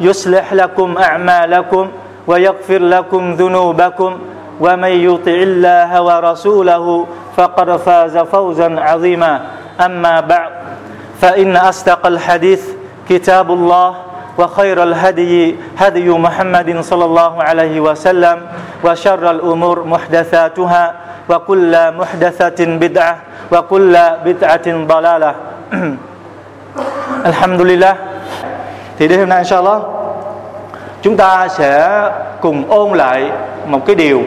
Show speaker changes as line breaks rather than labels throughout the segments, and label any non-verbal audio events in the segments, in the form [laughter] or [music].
يصلح لكم أعمالكم ويغفر لكم ذنوبكم ومن يطع الله ورسوله فقد فاز فوزا عظيما. أما بعد فإن أصدق الحديث كتاب الله وخير الهدي هدي محمد صلى الله عليه وسلم وشر الأمور محدثاتها وكل محدثة بدعة وكل بدعة ضلالة. [clears throat] Alhamdulillah Thì đêm hôm nay inshallah Chúng ta sẽ cùng ôn lại một cái điều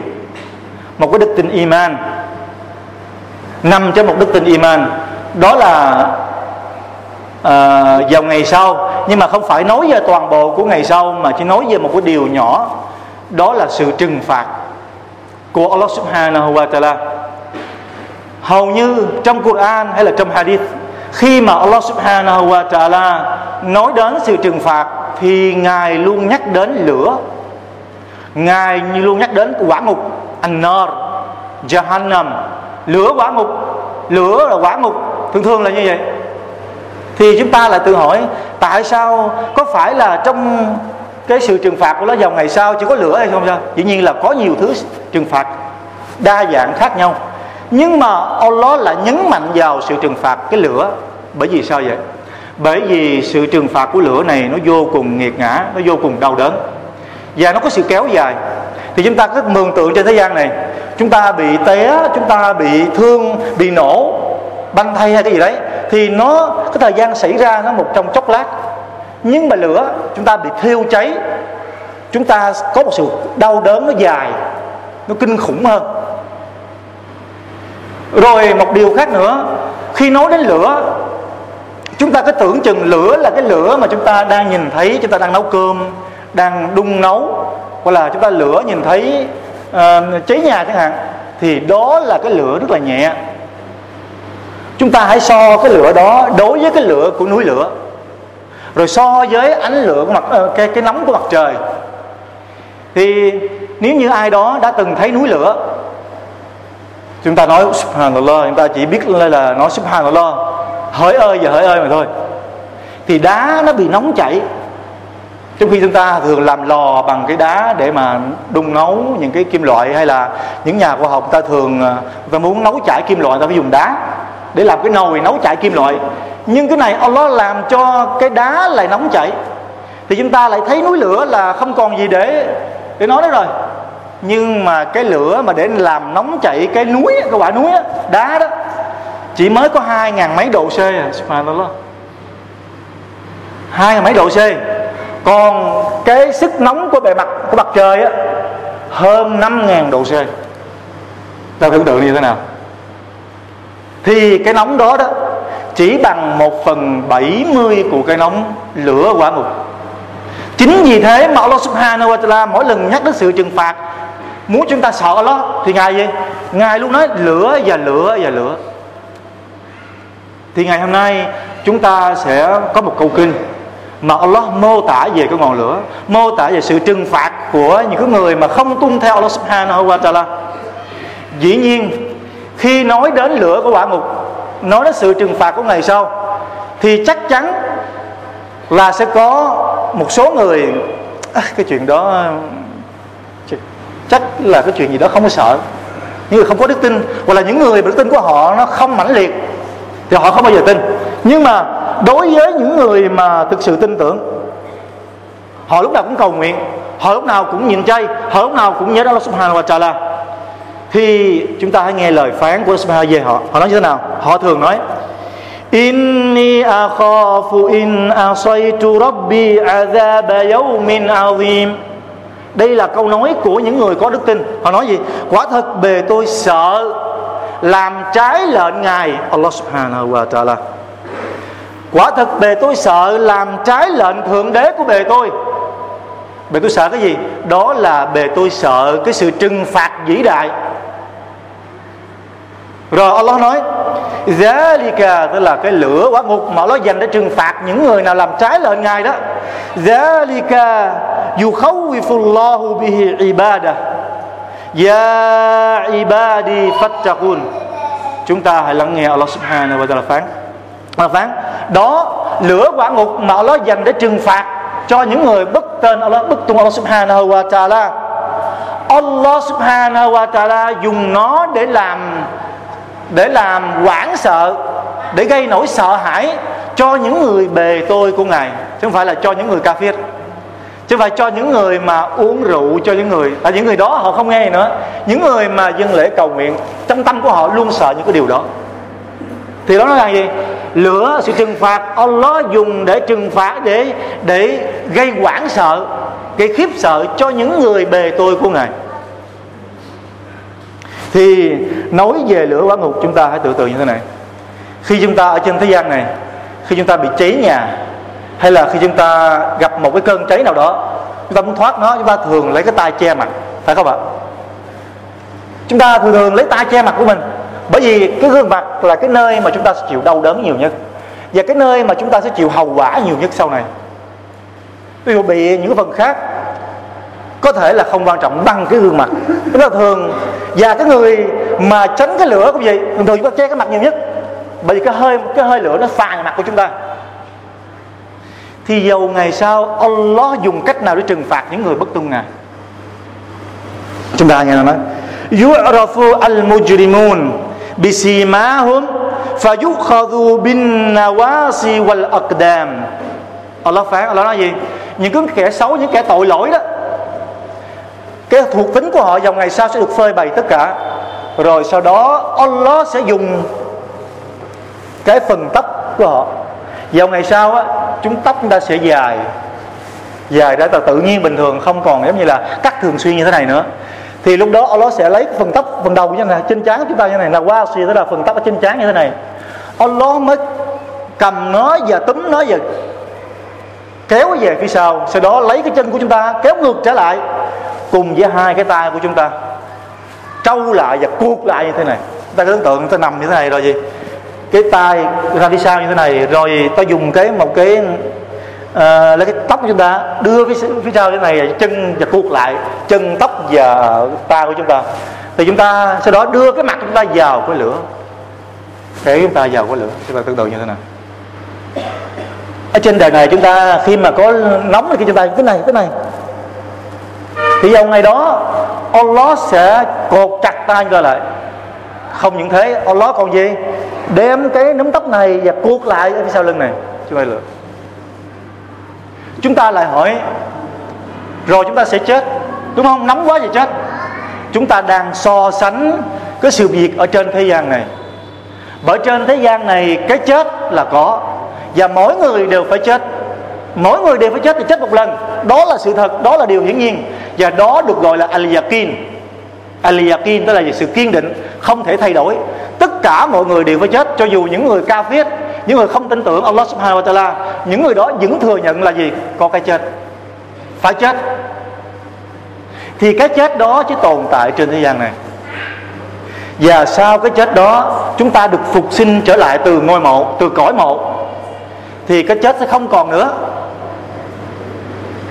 Một cái đức tin iman Nằm trong một đức tin iman. Đó là à, vào ngày sau. Nhưng mà không phải nói về toàn bộ của ngày sau Mà chỉ nói về một cái điều nhỏ. Đó là sự trừng phạt Của Allah subhanahu wa ta'ala. Hầu như trong Quran hay là trong Hadith khi mà Allah subhanahu wa ta'ala nói đến sự trừng phạt, thì ngài luôn nhắc đến lửa. Ngài luôn nhắc đến quả ngục, an-nar, jahannam. Lửa quả ngục, lửa là quả ngục. Thường thường là như vậy. Thì chúng ta lại tự hỏi, tại sao, có phải là trong cái sự trừng phạt của nó vào ngày sau chỉ có lửa hay không sao? Dĩ nhiên là có nhiều thứ trừng phạt đa dạng khác nhau nhưng mà Allah lại nhấn mạnh vào sự trừng phạt cái lửa. Bởi vì sao vậy? Bởi vì sự trừng phạt của lửa này nó vô cùng nghiệt ngã, nó vô cùng đau đớn. Và nó có sự kéo dài. Thì chúng ta cứ mường tượng trên thế gian này. Chúng ta bị té, chúng ta bị thương, bị nổ banh thay hay cái gì đấy. Thì nó, cái thời gian xảy ra nó một trong chốc lát. Nhưng mà lửa, chúng ta bị thiêu cháy. Chúng ta có một sự đau đớn nó dài, nó kinh khủng hơn rồi một điều khác nữa khi nói đến lửa chúng ta cứ tưởng chừng lửa là cái lửa mà chúng ta đang nhìn thấy chúng ta đang nấu cơm đang đun nấu hoặc là chúng ta lửa nhìn thấy uh, cháy nhà chẳng hạn thì đó là cái lửa rất là nhẹ. Chúng ta hãy so cái lửa đó đối với cái lửa của núi lửa. Rồi so với ánh lửa của mặt uh, cái cái nóng của mặt trời. Thì nếu như ai đó đã từng thấy núi lửa chúng ta nói subhanallah, chúng ta chỉ biết là nói subhanallah. Hỡi ơi và hỡi ơi mà thôi. Thì đá nó bị nóng chảy. Trong khi chúng ta thường làm lò bằng cái đá để mà đun nấu những cái kim loại hay là những nhà khoa học, ta thường người ta muốn nấu chảy kim loại, ta phải dùng đá để làm cái nồi nấu chảy kim loại. Nhưng cái này Allah làm cho cái đá lại nóng chảy. Thì chúng ta lại thấy núi lửa là không còn gì để để nói nữa rồi nhưng mà cái lửa mà để làm nóng chảy cái núi cái quả núi đó, đá đó chỉ mới có hai ngàn mấy độ C à hai ngàn mấy độ C. Còn cái sức nóng của bề mặt của mặt trời á hơn năm ngàn độ C. Ta tưởng tượng như thế nào? Thì cái nóng đó đó chỉ bằng một phần bảy mươi của cái nóng lửa quả mục chính vì thế mà Allah subhanahu wa ta'ala mỗi lần nhắc đến sự trừng phạt, muốn chúng ta sợ nó, thì ngài gì? Ngài luôn nói lửa và lửa và lửa. Thì ngày hôm nay, chúng ta sẽ có một câu kinh mà Allah mô tả về cái ngọn lửa, mô tả về sự trừng phạt của những cái người mà không tuân theo Allah subhanahu wa ta'ala. Dĩ nhiên, khi nói đến lửa của quả ngục, nói đến sự trừng phạt của ngày sau, thì chắc chắn là sẽ có một số người à, cái chuyện đó chắc là cái chuyện gì đó không có sợ. Những người không có đức tin hoặc là những người đức tin của họ nó không mãnh liệt thì họ không bao giờ tin. Nhưng mà đối với những người mà thực sự tin tưởng họ lúc nào cũng cầu nguyện
họ lúc nào cũng nhịn chay họ lúc nào cũng nhớ Allah subhanahu wa ta'ala thì chúng ta hãy nghe lời phán của Allah subhanahu về họ. Họ nói như thế nào? Họ thường nói Inni أخاف in asaitu rabbi عذاب يوم عظيم Đây là câu nói của những người có đức tin. Họ nói gì? Quả thật bề tôi sợ Làm trái lệnh Ngài. Allah subhanahu wa ta'ala. Quả thật bề tôi sợ làm trái lệnh thượng đế của bề tôi. Bề tôi sợ cái gì? Đó là bề tôi sợ cái sự trừng phạt vĩ đại. Rồi Allah nói, Zalika tức là cái lửa quả ngục mà Allah dành để trừng phạt những người nào làm trái lệnh Ngài đó. Zalika yukhawifullahu bihi ibadah. Ya ibadi fattaqun. Chúng ta hãy lắng nghe Allah subhanahu wa ta'ala phán. Allah phán, đó, lửa quả ngục mà Allah dành để trừng phạt cho những người bất tên Allah bất tung Allah subhanahu wa ta'ala. Allah subhanahu wa ta'ala dùng nó để làm để làm hoảng sợ, để gây nỗi sợ hãi cho những người bề tôi của ngài. Chứ không phải là cho những người kafir. Chứ không phải cho những người mà uống rượu cho những người. Tại những người đó họ không nghe nữa. Những người mà dân lễ cầu nguyện, trong tâm của họ luôn sợ những cái điều đó. Thì đó là gì? Lửa sự trừng phạt Allah dùng để trừng phạt, để để gây hoảng sợ, gây khiếp sợ cho những người bề tôi của ngài thì nói về lửa quả ngục chúng ta hãy tự tưởng như thế này. Khi chúng ta ở trên thế gian này, khi chúng ta bị cháy nhà, hay là khi chúng ta gặp một cái cơn cháy nào đó, chúng ta muốn thoát nó, chúng ta thường lấy cái tay che mặt, phải không ạ? Chúng ta thường thường lấy tay che mặt của mình, bởi vì cái gương mặt là cái nơi mà chúng ta sẽ chịu đau đớn nhiều nhất, và cái nơi mà chúng ta sẽ chịu hậu quả nhiều nhất sau này. Ví dụ bị những phần khác có thể là không quan trọng, bằng cái gương mặt. Rất là thường. Và cái người mà tránh cái lửa cũng vậy. Thường thường chúng ta che cái mặt nhiều nhất. Bởi vì cái hơi cái hơi lửa nó phàn mặt của chúng ta. Thì dầu ngày sau Allah dùng cách nào để trừng phạt những người bất tuân ngài? Chúng ta nghe nó nói. Yu'rafu al-mujrimun bisimahum fayukhadhu bin nawasi wal aqdam Allah phán, Allah nói gì? Những cái kẻ xấu, những kẻ tội lỗi đó cái thuộc tính của họ vào ngày sau sẽ được phơi bày tất cả. Rồi sau đó Allah sẽ dùng cái phần tóc của họ. Vào ngày sau á chúng tóc chúng ta sẽ dài. Dài ra tự nhiên bình thường không còn giống như là cắt thường xuyên như thế này nữa. Thì lúc đó Allah sẽ lấy phần tóc phần đầu như thế này trên trán chúng ta như thế này. Là qua wow, tức là phần tóc ở trên trán như thế này. Allah mới cầm nó và túm nó và kéo về phía sau. Sau đó lấy cái chân của chúng ta kéo ngược trở lại cùng với hai cái tay của chúng ta. Trâu lại và cuột lại như thế này. Ta cứ tưởng tượng ta nằm như thế này rồi gì? Cái tay ra phía sau như thế này rồi ta dùng cái một cái uh, lấy cái tóc của chúng ta đưa phía, phía sau thế này chân và cuột lại chân tóc và tay của chúng ta. Thì chúng ta sau đó đưa cái mặt chúng ta vào cái lửa. Để chúng ta vào cái lửa chúng ta tưởng tượng như thế nào ở trên đời này chúng ta khi mà có nóng thì chúng ta cái này cái này thì vào ngày đó, Allah sẽ cột chặt tay chúng ta lại. Không những thế, Allah còn gì? Đem cái nấm tóc này và cuột lại ở phía sau lưng này. Chúng ta lựa chúng ta lại hỏi, rồi chúng ta sẽ chết, đúng không? Nóng quá thì chết. Chúng ta đang so sánh cái sự việc ở trên thế gian này. Bởi trên thế gian này, cái chết là có, và mỗi người đều phải chết. Mỗi người đều phải chết thì chết một lần. Đó là sự thật, đó là điều hiển nhiên và đó được gọi là al-yakin al-yakin tức là sự kiên định, không thể thay đổi. Tất cả mọi người đều phải chết, cho dù những người cao viết những người không tin tưởng Allah subhanahu wa ta'ala, những người đó vẫn thừa nhận là gì? Có cái chết. Phải chết. Thì cái chết đó chỉ tồn tại trên thế gian này. Và sau cái chết đó, chúng ta được phục sinh trở lại từ ngôi mộ, từ cõi mộ. Thì cái chết sẽ không còn nữa.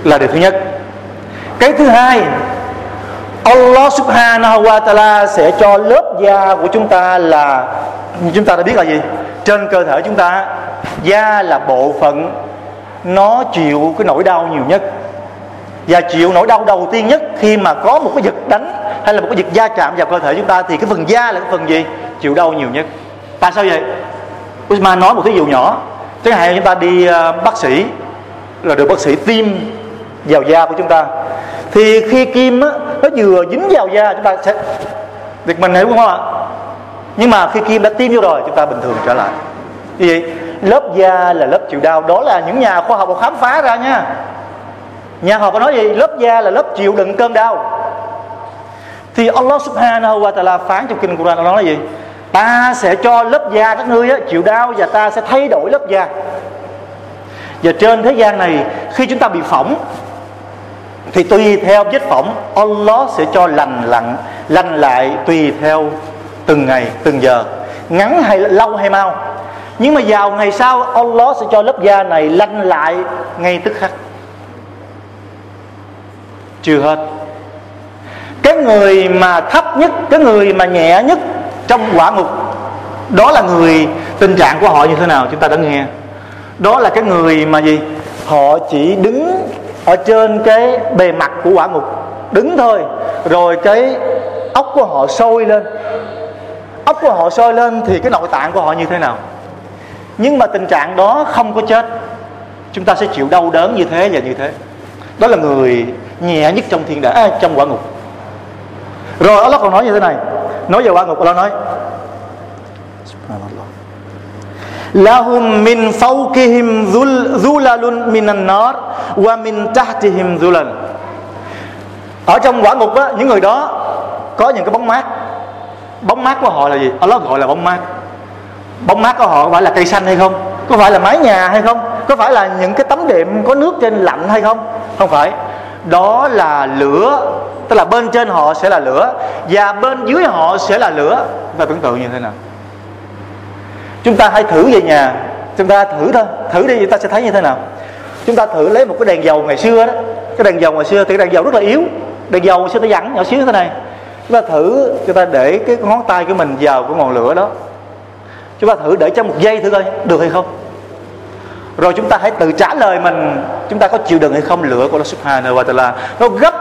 Là điều thứ nhất cái thứ hai Allah subhanahu wa ta'ala sẽ cho lớp da của chúng ta là chúng ta đã biết là gì? Trên cơ thể chúng ta da là bộ phận nó chịu cái nỗi đau nhiều nhất. Và chịu nỗi đau đầu tiên nhất khi mà có một cái vật đánh hay là một cái vật da chạm vào cơ thể chúng ta thì cái phần da là cái phần gì? Chịu đau nhiều nhất. Tại sao vậy? Usman nói một thí dụ nhỏ. Chẳng hạn chúng ta đi uh, bác sĩ là được bác sĩ tiêm vào da của chúng ta thì khi kim á, nó vừa dính vào da chúng ta sẽ việc mình hiểu không ạ? Nhưng mà khi kim đã tiêm vô rồi chúng ta bình thường trở lại. Như vậy lớp da là lớp chịu đau. Đó là những nhà khoa học khám phá ra nha. Nhà họ học có nói gì? Lớp da là lớp chịu đựng cơn đau. Thì Allah subhanahu wa ta'ala phán trong kinh Quran nó nói là gì? Ta sẽ cho lớp da các ngươi á, chịu đau và ta sẽ thay đổi lớp da. Và trên thế gian này khi chúng ta bị phỏng thì tùy theo vết phỏng, Allah sẽ cho lành lặn, lành lại tùy theo từng ngày, từng giờ. Ngắn hay lâu hay mau. Nhưng mà vào ngày sau, Allah sẽ cho lớp da này lành lại ngay tức khắc. Chưa hết. Cái người mà thấp nhất, cái người mà nhẹ nhất trong quả ngục, đó là người, tình trạng của họ như thế nào chúng ta đã nghe. Đó là cái người mà gì? Họ chỉ đứng ở trên cái bề mặt của quả ngục đứng thôi rồi cái ốc của họ sôi lên. Ốc của họ sôi lên thì cái nội tạng của họ như thế nào? Nhưng mà tình trạng đó không có chết. Chúng ta sẽ chịu đau đớn như thế và như thế. Đó là người nhẹ nhất trong thiên đàng à, trong quả ngục rồi Allah còn nói như thế này. Nói về quả ngục Allah nói lahum min fawqihim dhulalun minan nar wa min tahtihim dhulal ở trong quả ngục á, những người đó có những cái bóng mát. Bóng mát của họ là gì? Allah gọi là bóng mát. Bóng mát của họ có phải là cây xanh hay không? Có phải là mái nhà hay không? Có phải là những cái tấm đệm có nước trên lạnh hay không? Không phải. Đó là lửa, tức là bên trên họ sẽ là lửa và bên dưới họ sẽ là lửa. Chúng ta tưởng tượng như thế nào? Chúng ta hãy thử về nhà. Chúng ta thử thôi. Thử đi, chúng ta sẽ thấy như thế nào. Chúng ta thử lấy một cái đèn dầu ngày xưa đó. Cái đèn dầu ngày xưa thì đèn dầu rất là yếu. Đèn dầu ngày xưa nó dặn nhỏ xíu thế này. Chúng ta thử, chúng ta để cái ngón tay của mình vào cái ngọn lửa đó. Chúng ta thử để trong một giây thử coi, được hay không? Rồi chúng ta hãy tự trả lời mình, chúng ta có chịu đựng hay không? Lửa của Allah Subhanahu wa Taala. Nó gấp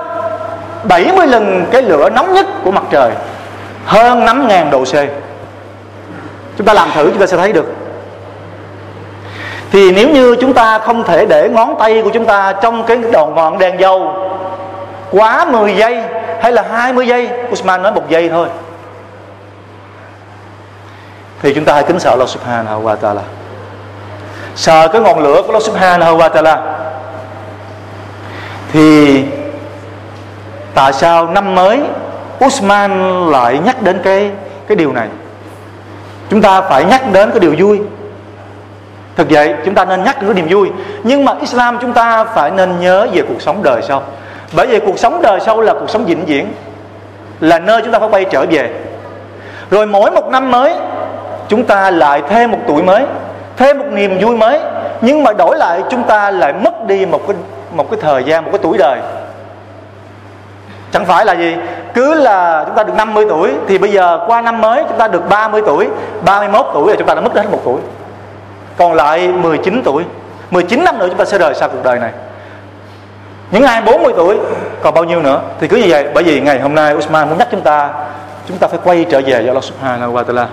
70 lần cái lửa nóng nhất của mặt trời. Hơn 5.000 độ C chúng ta làm thử, chúng ta sẽ thấy được. Thì nếu như chúng ta không thể để ngón tay của chúng ta trong cái đòn ngọn đèn dầu quá 10 giây hay là 20 giây, Usman nói một giây thôi. Thì chúng ta hãy kính sợ Allah Subhanahu wa Taala. Sợ cái ngọn lửa của Allah Subhanahu wa Taala. Thì tại sao năm mới Usman lại nhắc đến cái cái điều này? Chúng ta phải nhắc đến cái điều vui. Thực vậy, chúng ta nên nhắc đến cái niềm vui. Nhưng mà Islam chúng ta phải nên nhớ về cuộc sống đời sau. Bởi vì cuộc sống đời sau là cuộc sống vĩnh viễn, là nơi chúng ta phải quay trở về. Rồi mỗi một năm mới, chúng ta lại thêm một tuổi mới, thêm một niềm vui mới. Nhưng mà đổi lại, chúng ta lại mất đi một cái một cái thời gian, một cái tuổi đời chẳng phải là gì? Cứ là chúng ta được 50 tuổi thì bây giờ qua năm mới chúng ta được 30 tuổi 31 tuổi rồi chúng ta đã mất hết một tuổi. Còn lại 19 tuổi 19 năm nữa chúng ta sẽ rời xa cuộc đời này. Những ai 40 tuổi, còn bao nhiêu nữa? Thì cứ như vậy, bởi vì ngày hôm nay Usman muốn nhắc chúng ta chúng ta phải quay trở về với Allah Subhanahu wa Taala.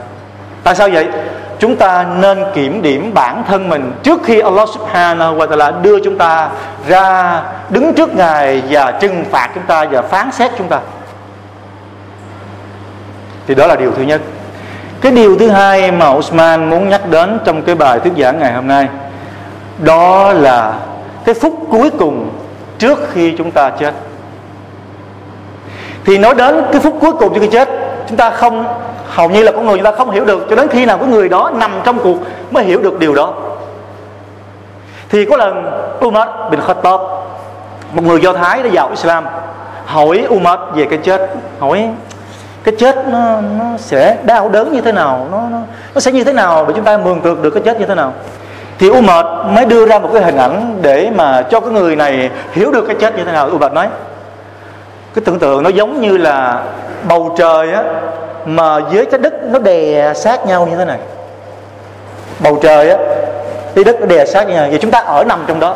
Tại sao vậy? Chúng ta nên kiểm điểm bản thân mình trước khi Allah Subhanahu wa Taala đưa chúng ta ra, đứng trước Ngài và trừng phạt chúng ta và phán xét chúng ta. Thì đó là điều thứ nhất. Cái điều thứ hai mà Usman muốn nhắc đến trong cái bài thuyết giảng ngày hôm nay, đó là cái phút cuối cùng trước khi chúng ta chết. Thì nói đến cái phút cuối cùng trước khi chết chúng ta không hầu như là con người chúng ta không hiểu được cho đến khi nào có người đó nằm trong cuộc mới hiểu được điều đó. Thì có lần Umar bin Khattab một người do thái đã vào Islam hỏi Umar về cái chết hỏi cái chết nó, nó sẽ đau đớn như thế nào nó, nó nó sẽ như thế nào để chúng ta mường tượng được cái chết như thế nào. Thì Umar mới đưa ra một cái hình ảnh để mà cho cái người này hiểu được cái chết như thế nào. Umar nói cái tưởng tượng nó giống như là bầu trời á, mà dưới trái đất nó đè sát nhau như thế này. Bầu trời á trái đất nó đè sát nhau. Và chúng ta ở nằm trong đó.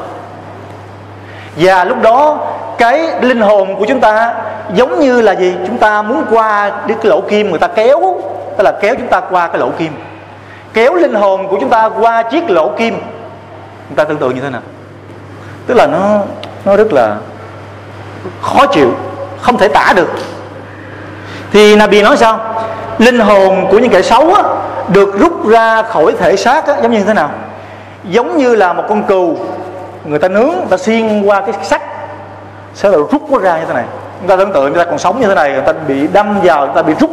Và lúc đó, cái linh hồn của chúng ta giống như là gì? Chúng ta muốn qua cái lỗ kim, người ta kéo, tức là kéo chúng ta qua cái lỗ kim. Kéo linh hồn của chúng ta qua chiếc lỗ kim. Chúng ta tưởng tượng như thế nào? Tức là nó nó rất là khó chịu, không thể tả được thì Nabi nói sao? Linh hồn của những kẻ xấu á, được rút ra khỏi thể xác á, giống như thế nào? Giống như là một con cừu người ta nướng người ta xuyên qua cái sắt sẽ được rút nó ra như thế này. Chúng ta tưởng tượng người ta còn sống như thế này người ta bị đâm vào người ta bị rút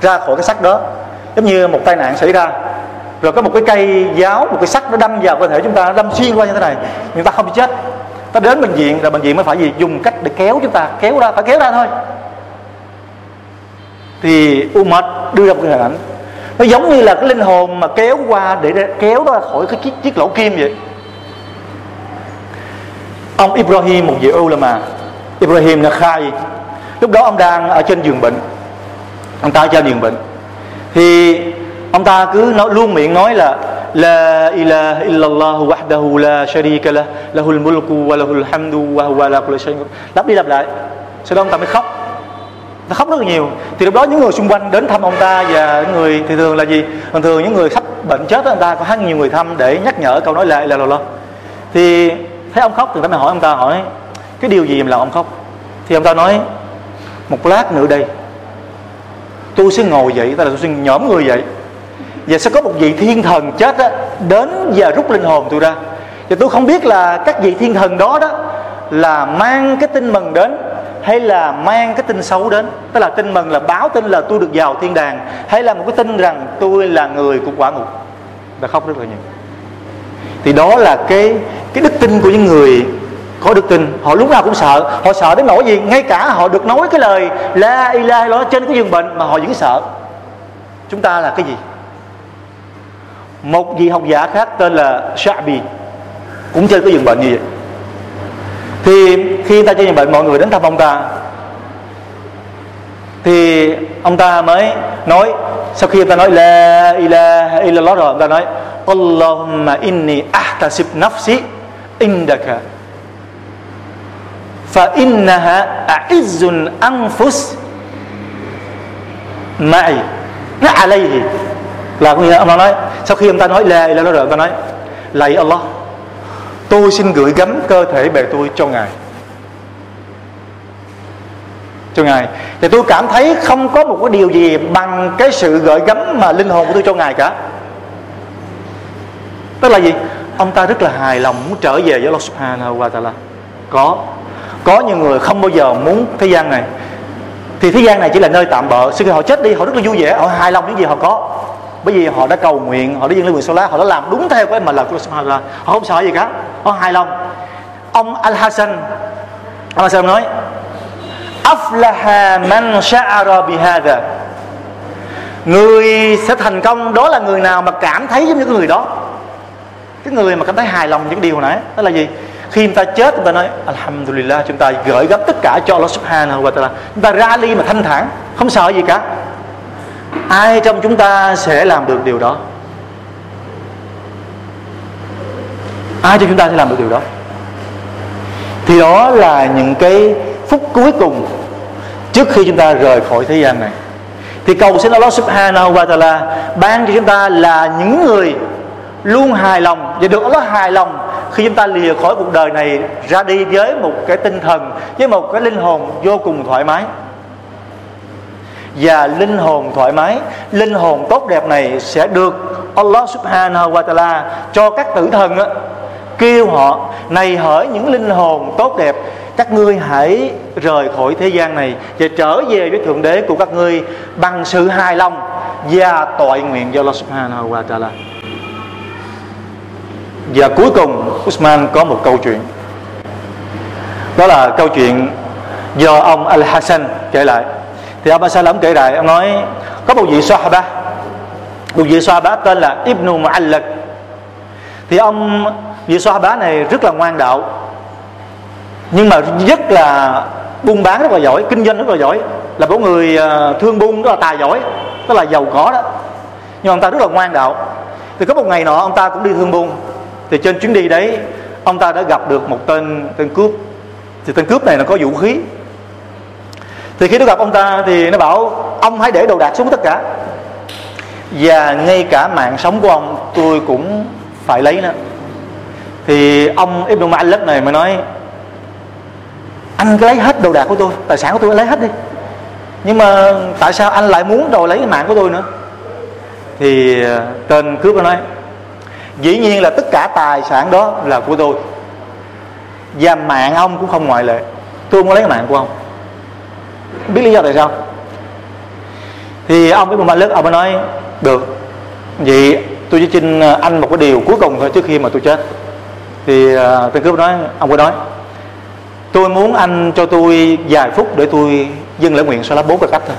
ra khỏi cái sắt đó. Giống như một tai nạn xảy ra. Rồi có một cái cây giáo một cái sắt nó đâm vào cơ thể chúng ta nó đâm xuyên qua như thế này. Người ta không bị chết. Ta đến bệnh viện rồi bệnh viện mới phải gì? Dùng cách để kéo chúng ta kéo ra phải kéo ra thôi thì Umar đưa ra một cái hình ảnh. Nó giống như là cái linh hồn mà kéo qua để kéo ra khỏi cái chiếc, chiếc lỗ kim vậy. Ông Ibrahim một vị ulama. Ibrahim là khai, lúc đó ông đang ở trên giường bệnh. Ông ta ở trên giường bệnh. Thì ông ta cứ nói luôn miệng nói là La ilaha illallah wahdahu la sharika lah lahul mulku wa lahul hamdu wa huwa ala kulli shay'in lặp đi lặp lại. Sau đó ông ta mới khóc nó khóc rất là nhiều. Thì lúc đó những người xung quanh đến thăm ông ta và những người thì thường là gì? Thường thường những người sắp bệnh chết đó, ông ta có rất nhiều người thăm để nhắc nhở câu nói lại là lo lo. thì thấy ông khóc thì ta mới hỏi ông ta hỏi cái điều gì mà làm ông khóc? Thì ông ta nói một lát nữa đây. Tôi sẽ ngồi dậy ta là tôi sẽ nhõm người dậy. Và sẽ có một vị thiên thần chết đó, đến và rút linh hồn tôi ra. Và tôi không biết là các vị thiên thần đó đó là mang cái tin mừng đến hay là mang cái tin xấu đến tức là tin mừng là báo tin là tôi được vào thiên đàng hay là một cái tin rằng tôi là người của quả ngục? Đã khóc rất là nhiều. Thì đó là cái cái đức tin của những người có đức tin. Họ lúc nào cũng sợ họ sợ đến nỗi gì? Ngay cả họ được nói cái lời la ilaha illallah trên cái giường bệnh mà họ vẫn sợ. Chúng ta là cái gì? Một vị học giả khác tên là Sha'bi cũng trên cái giường bệnh như vậy thì khi ta trên giường bệnh, mọi người đến thăm ông ta. Thì ông ta mới nói, sau khi ông ta nói, la ilaha illallah rồi, ông ta nói, Allahumma inni ahtasib nafsi indaka, fa innaha a'izzun anfus ma'i. Nó alayhi. Là có nghĩa ông ta nói, sau khi ông ta nói la ilaha rồi, ông ta nói, lạy Allah tôi xin gửi gắm cơ thể bề tôi cho ngài. Cho ngài. Thì tôi cảm thấy không có một cái điều gì bằng cái sự gửi gắm mà linh hồn của tôi cho ngài cả. Tức là gì? Ông ta rất là hài lòng muốn trở về với Allah Subhanahu wa Taala. Có. Có những người không bao giờ muốn thế gian này. Thì thế gian này chỉ là nơi tạm bợ. Sau khi họ chết đi, họ rất là vui vẻ. Họ hài lòng những gì họ có bởi vì họ đã cầu nguyện, họ đã dâng lên quyền số lá họ đã làm đúng theo cái mà lời của Allah họ không sợ gì cả họ hài lòng ông Al Hasan Al Hasan nói, aflaha man sha'ara bihada người sẽ thành công đó là người nào mà cảm thấy giống như cái người đó? Cái người mà cảm thấy hài lòng những điều này, đó là gì? Khi chúng ta chết, chúng ta nói, Alhamdulillah, chúng ta gửi gắm tất cả cho Allah Subhanahu wa Taala. Chúng ta ra đi mà thanh thản, không sợ gì cả ai trong chúng ta sẽ làm được điều đó? Ai trong chúng ta sẽ làm được điều đó? Thì đó là những cái phút cuối cùng trước khi chúng ta rời khỏi thế gian này. Thì cầu xin Allah Subhanahu wa Taala ban cho chúng ta là những người luôn hài lòng và được Allah hài lòng khi chúng ta lìa khỏi cuộc đời này ra đi với một cái tinh thần, với một cái linh hồn vô cùng thoải mái và linh hồn thoải mái. Linh hồn tốt đẹp này sẽ được Allah subhanahu wa ta'ala cho các tử thần á, kêu họ này hỡi những linh hồn tốt đẹp các ngươi hãy rời khỏi thế gian này và trở về với thượng đế của các ngươi bằng sự hài lòng và tội nguyện do Allah subhanahu wa ta'ala. Và cuối cùng Usman có một câu chuyện. Đó là câu chuyện do ông Al Hasan kể lại thì ông Salam kể lại, ông nói, có một vị Sahaba, một vị Sahaba tên là Ibn Mu'allak thì ông, vị Sahaba này rất là ngoan đạo, nhưng mà rất là buôn bán rất là giỏi, kinh doanh rất là giỏi, là một người ờ, thương buôn rất là tài giỏi, tức là giàu có đó. Nhưng ông ta rất là ngoan đạo. Thì có một ngày nọ, ông ta cũng đi thương buôn. Thì trên chuyến đi đấy, ông ta đã gặp được một tên tên cướp. Thì tên cướp này nó có vũ khí thì khi nó gặp ông ta thì nó bảo, ông hãy để đồ đạc xuống tất cả. Và ngay cả mạng sống của ông, tôi cũng phải lấy nữa thì ông Ibn Ma'alek này mới nói, anh cứ lấy hết đồ đạc của tôi, tài sản của tôi lấy hết đi. Nhưng mà tại sao anh lại muốn đòi lấy mạng của tôi nữa? Thì ờ, tên cướp nó nói, dĩ nhiên là tất cả tài sản đó là của tôi. Và mạng ông cũng không ngoại lệ. Tôi muốn lấy mạng của ông biết lý do tại sao? Thì ông với một malik ông mới nói được vậy tôi chỉ xin à, anh một cái điều cuối cùng thôi trước khi mà tôi chết. Thì uh, tên cướp nói ông có nói tôi muốn anh cho tôi vài phút để tôi dâng lễ nguyện sau đó bốn cái cách thôi.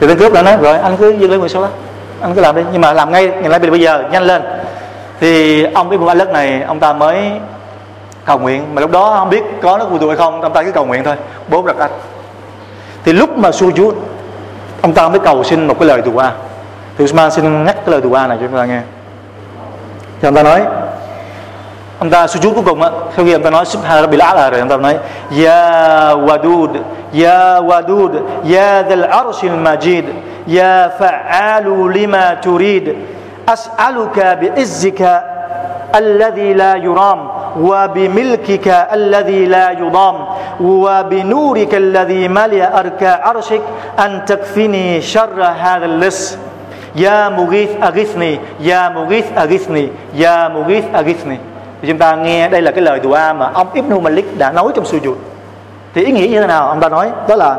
Thì tên cướp đã nói rồi anh cứ dâng lễ nguyện sau đó anh cứ làm đi. Nhưng mà làm ngay ngày nay bây giờ nhanh lên. Thì ông biết một đất này ông ta mới cầu nguyện. Mà lúc đó không biết có nó phù thuộc hay không, ông ta cứ cầu nguyện thôi. Bốn đặt anh thì lúc mà xua chúa ông ta mới cầu xin một cái lời dùa thì Usman xin nhắc cái lời dùa này cho chúng ta nghe. Thì ông ta nói, ông ta sujud cuối cùng á, sau khi ông ta nói subhan rabbil a'la rồi, ông ta nói, ya wadud ya wadud, ya dhal arshil majid, ya fa'alu lima turid, as'aluka bi izzika alladhi la yuram. وبملكك الذي لا يضام وبنورك الذي ملأ أركى عرشك أن تكفني شر هذا اللص يا مغيث أغثني يا مغيث أغثني يا مغيث أغثني thì chúng ta nghe đây là cái lời dua mà ông Ibn Malik đã nói trong sujud thì ý nghĩa như thế nào ông ta nói đó là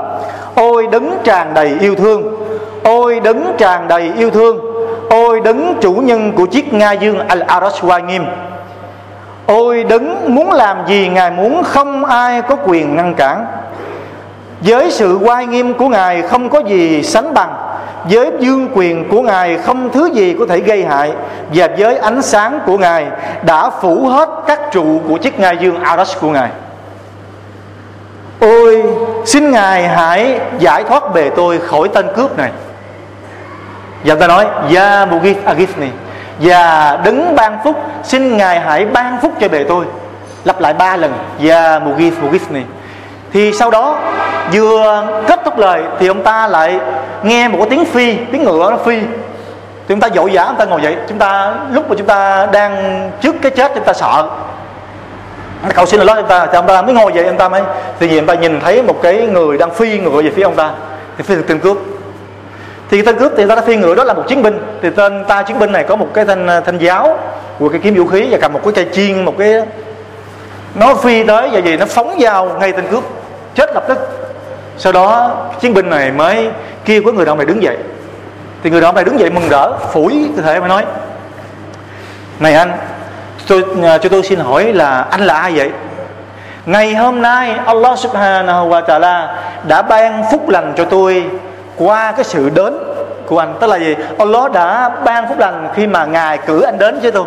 ôi đấng tràn đầy yêu thương ôi đấng tràn đầy yêu thương ôi đấng chủ nhân của chiếc nga dương al arash oai nghiêm ôi đấng, muốn làm gì ngài muốn không ai có quyền ngăn cản. Với sự oai nghiêm của ngài không có gì sánh bằng. Với dương quyền của ngài không thứ gì có thể gây hại. Và với ánh sáng của ngài đã phủ hết các trụ của chiếc ngai dương arash của ngài. Ôi, xin ngài hãy giải thoát bề tôi khỏi tên cướp này. Và ta nói, Ya Mugith Agithni Và đứng ban phúc Xin Ngài hãy ban phúc cho bề tôi. Lặp lại ba lần dạ, Ya mugis này. Thì sau đó, Vừa kết thúc lời Thì ông ta lại nghe một cái tiếng phi, Tiếng ngựa nó phi. Thì ông ta dội dã, ông ta ngồi dậy. Chúng ta, lúc mà chúng ta đang trước cái chết, Chúng ta sợ. Cầu xin Allah chúng ta, thì ông ta mới ngồi dậy, ông ta mới thì ông ta nhìn thấy một cái người đang phi ngựa về phía ông ta, thì phi tên cướp. Thì tên cướp thì ta đã phi ngựa, đó là một chiến binh. Thì tên ta chiến binh này có một cái thanh à, thanh giáo vừa cái kiếm vũ khí và cầm một cái cây chiên, một cái nó phi tới và gì nó phóng vào ngay tên cướp. Chết lập tức. Sau đó, chiến binh này mới kêu có người đàn ông này đứng dậy. Thì người đàn ông này đứng dậy mừng rỡ phủi cơ thể mà nói, này anh, tôi à, cho tôi xin hỏi là anh là ai vậy? Ngày hôm nay, Allah subhanahu wa ta'ala đã ban phúc lành cho tôi qua cái sự đến của anh. Tức là gì? Allah đã ban phúc lành khi mà ngài cử anh đến chứ tôi.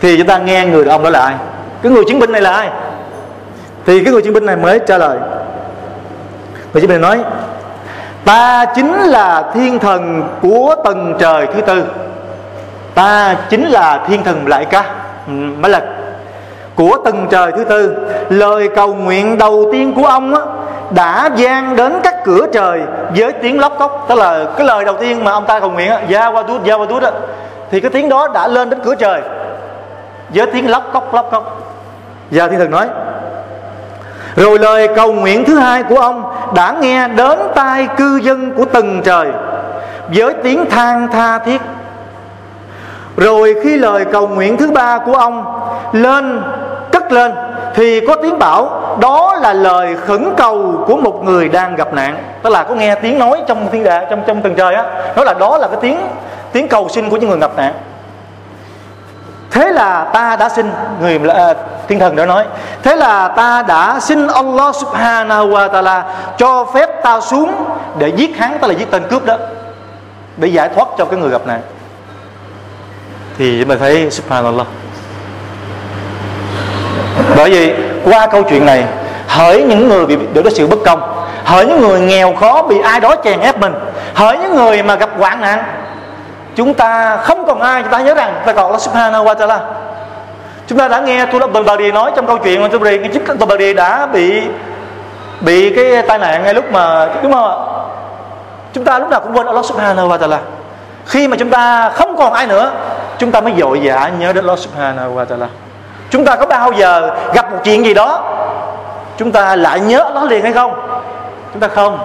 Thì chúng ta nghe người đàn ông đó là ai? Cái người chiến binh này là ai? Thì cái người chiến binh này mới trả lời. Người chiến binh này nói ta chính là thiên thần của tầng trời thứ tư. Ta chính là thiên thần lại ca. Ừ, mới là của tầng trời thứ tư lời cầu nguyện đầu tiên của ông á, đã gian đến các cửa trời với tiếng lóc cốc. Tức là cái lời đầu tiên mà ông ta cầu nguyện gia qua tút gia qua tút thì cái tiếng đó đã lên đến cửa trời với tiếng lóc cốc lóc cốc. Và thiên thần nói, rồi lời cầu nguyện thứ hai của ông đã nghe đến tai cư dân của từng trời với tiếng than tha thiết. Rồi khi lời cầu nguyện thứ ba của ông lên, cất lên thì có tiếng bảo đó là lời khẩn cầu của một người đang gặp nạn. Tức là có nghe tiếng nói trong thiên đàng trong trong tầng trời á nói là đó là cái tiếng tiếng cầu xin của những người gặp nạn. Thế là ta đã xin người à, thiên thần đã nói thế là ta đã xin Allah subhanahu wa ta'ala cho phép ta xuống để giết hắn tức là giết tên cướp đó để giải thoát cho cái người gặp nạn. Thì chúng ta thấy subhanallah bởi vì qua câu chuyện này, hỡi những người bị được cái sự bất công, hỡi những người nghèo khó bị ai đó chèn ép mình, hỡi những người mà gặp hoạn nạn, chúng ta không còn ai, chúng ta nhớ rằng ta còn Allah subhanahu wa ta'ala. Chúng ta đã nghe tôi bà đi nói trong câu chuyện mà Tulab cái chiếc đi đã bị bị cái tai nạn ngay lúc mà đúng không ạ? Chúng ta lúc nào cũng quên Allah subhanahu wa ta'ala. Khi mà chúng ta không còn ai nữa, chúng ta mới dội dã nhớ đến Allah subhanahu wa ta'ala chúng ta có bao giờ gặp một chuyện gì đó, chúng ta lại nhớ nó liền hay không? Chúng ta không.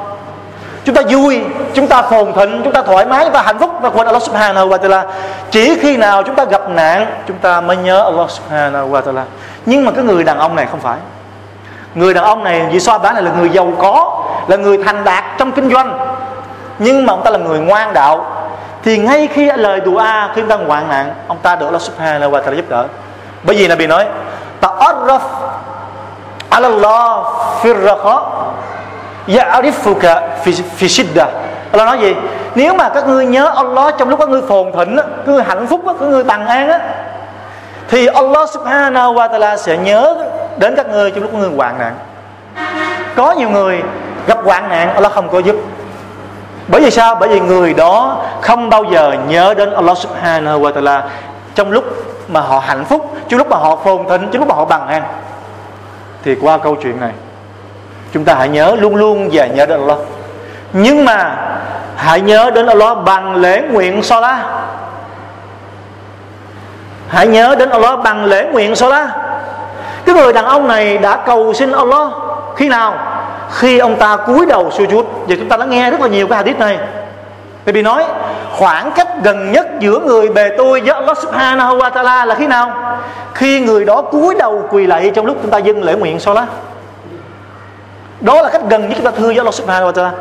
Chúng ta vui, chúng ta phồn thịnh, chúng ta thoải mái, chúng ta hạnh phúc. Và quên Allah subhanahu wa ta'ala, chỉ khi nào chúng ta gặp nạn, chúng ta mới nhớ Allah subhanahu wa ta'ala. Nhưng mà cái người đàn ông này không phải. Người đàn ông này, vì so bán này là người giàu có, là người thành đạt trong kinh doanh. Nhưng mà ông ta là người ngoan đạo. Thì ngay khi lời dua khi ông ta hoạn nạn, ông ta được Allah subhanahu wa ta'ala giúp đỡ bởi vì Nabi nói ta'arraf ala Allah fi rakha ya'rifuka fi, fi shiddah. Allah nói gì? Nếu mà các ngươi nhớ Allah trong lúc các ngươi phồn thịnh các ngươi hạnh phúc các ngươi bằng an á thì Allah subhanahu wa ta'ala sẽ nhớ đến các ngươi trong lúc các ngươi hoạn nạn. Có nhiều người gặp hoạn nạn Allah không có giúp. Bởi vì sao? Bởi vì người đó không bao giờ nhớ đến Allah subhanahu wa ta'ala trong lúc mà họ hạnh phúc, chứ lúc mà họ phồn thịnh, chứ lúc mà họ bằng an thì qua câu chuyện này, chúng ta hãy nhớ luôn luôn và nhớ đến Allah nhưng mà hãy nhớ đến Allah bằng lễ nguyện Salah hãy nhớ đến Allah bằng lễ nguyện Salah cái người đàn ông này đã cầu xin Allah khi nào? Khi ông ta cúi đầu sujud và chúng ta đã nghe rất là nhiều cái hadith này vì nói, khoảng cách gần nhất giữa người bề tôi với Allah subhanahu wa ta'ala là khi nào? Khi người đó cúi đầu quỳ lạy trong lúc chúng ta dâng lễ nguyện Salat. đó là cách gần nhất chúng ta thưa với Allah subhanahu wa ta'ala.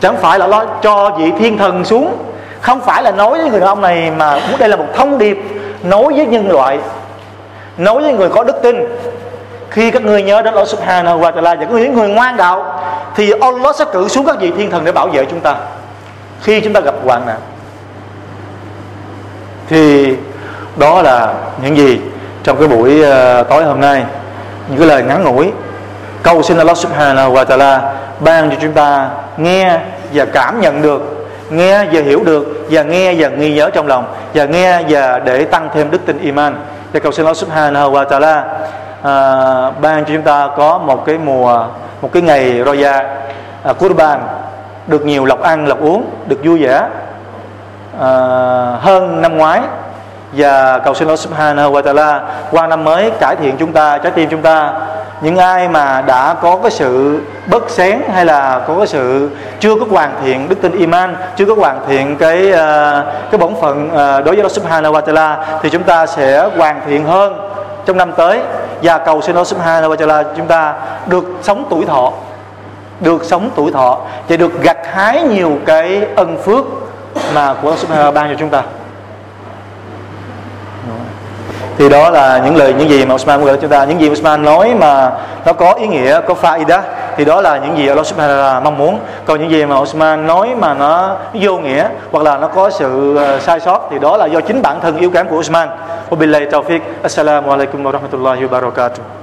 Chẳng phải là lo cho vị thiên thần xuống. Không phải là nói với người đàn ông này mà đây là một thông điệp nói với nhân loại, nói với người có đức tin. Khi các người nhớ đến Allah subhanahu wa ta'ala và những người ngoan đạo, thì Allah sẽ cử xuống các vị thiên thần để bảo vệ chúng ta khi chúng ta gặp hoạn nạn thì đó là những gì trong cái buổi uh, tối hôm nay. Những cái lời ngắn ngủi cầu xin Allah subhanahu wa ta'ala ban cho chúng ta nghe và cảm nhận được nghe và hiểu được và nghe và ghi nhớ trong lòng và nghe và để tăng thêm đức tin iman. Và cầu xin Allah subhanahu wa ta'ala à, ban cho chúng ta có một cái mùa một cái ngày roya à, ờ, Qurban được nhiều lộc ăn lộc uống được vui vẻ. À, hơn năm ngoái và cầu xin Allah Subhanahu wa Taala qua năm mới cải thiện chúng ta trái tim chúng ta. Những ai mà đã có cái sự bất xén hay là có cái sự chưa có hoàn thiện đức tin iman chưa có hoàn thiện cái uh, cái bổn phận uh, đối với Allah Subhanahu wa Taala thì chúng ta sẽ hoàn thiện hơn trong năm tới. Và cầu xin Allah Subhanahu wa Taala chúng ta được sống tuổi thọ được sống tuổi thọ và được gặt hái nhiều cái ân phước mà của Allah ban cho chúng ta. Thì đó là những lời, những gì mà Osman muốn gửi chúng ta. Những gì Osman nói mà nó có ý nghĩa, có faida, thì đó là những gì Allah Subhanahu wa mong muốn. Còn những gì mà Osman nói mà nó vô nghĩa hoặc là nó có sự ờ, sai sót thì đó là do chính bản thân yếu kém của Osman Wabillahi taufiq. Assalamu alaikum wa rahmatullahi wa barakatuh